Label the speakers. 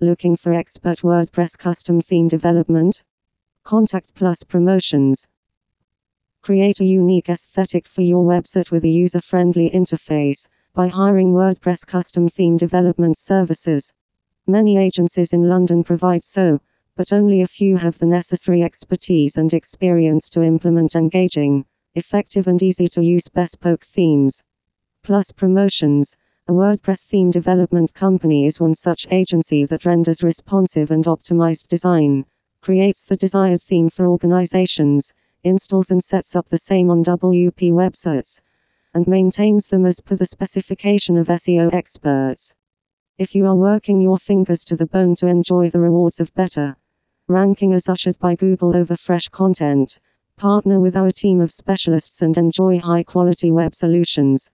Speaker 1: Looking for expert WordPress custom theme development? Contact Plus Promotions. Create a unique aesthetic for your website with a user friendly interface by hiring WordPress custom theme development services. Many agencies in London provide so, but only a few have the necessary expertise and experience to implement engaging, effective, and easy to use bespoke themes. Plus Promotions a WordPress theme development company is one such agency that renders responsive and optimized design, creates the desired theme for organizations, installs and sets up the same on WP websites, and maintains them as per the specification of SEO experts. If you are working your fingers to the bone to enjoy the rewards of better ranking as ushered by Google over fresh content, partner with our team of specialists and enjoy high quality web solutions.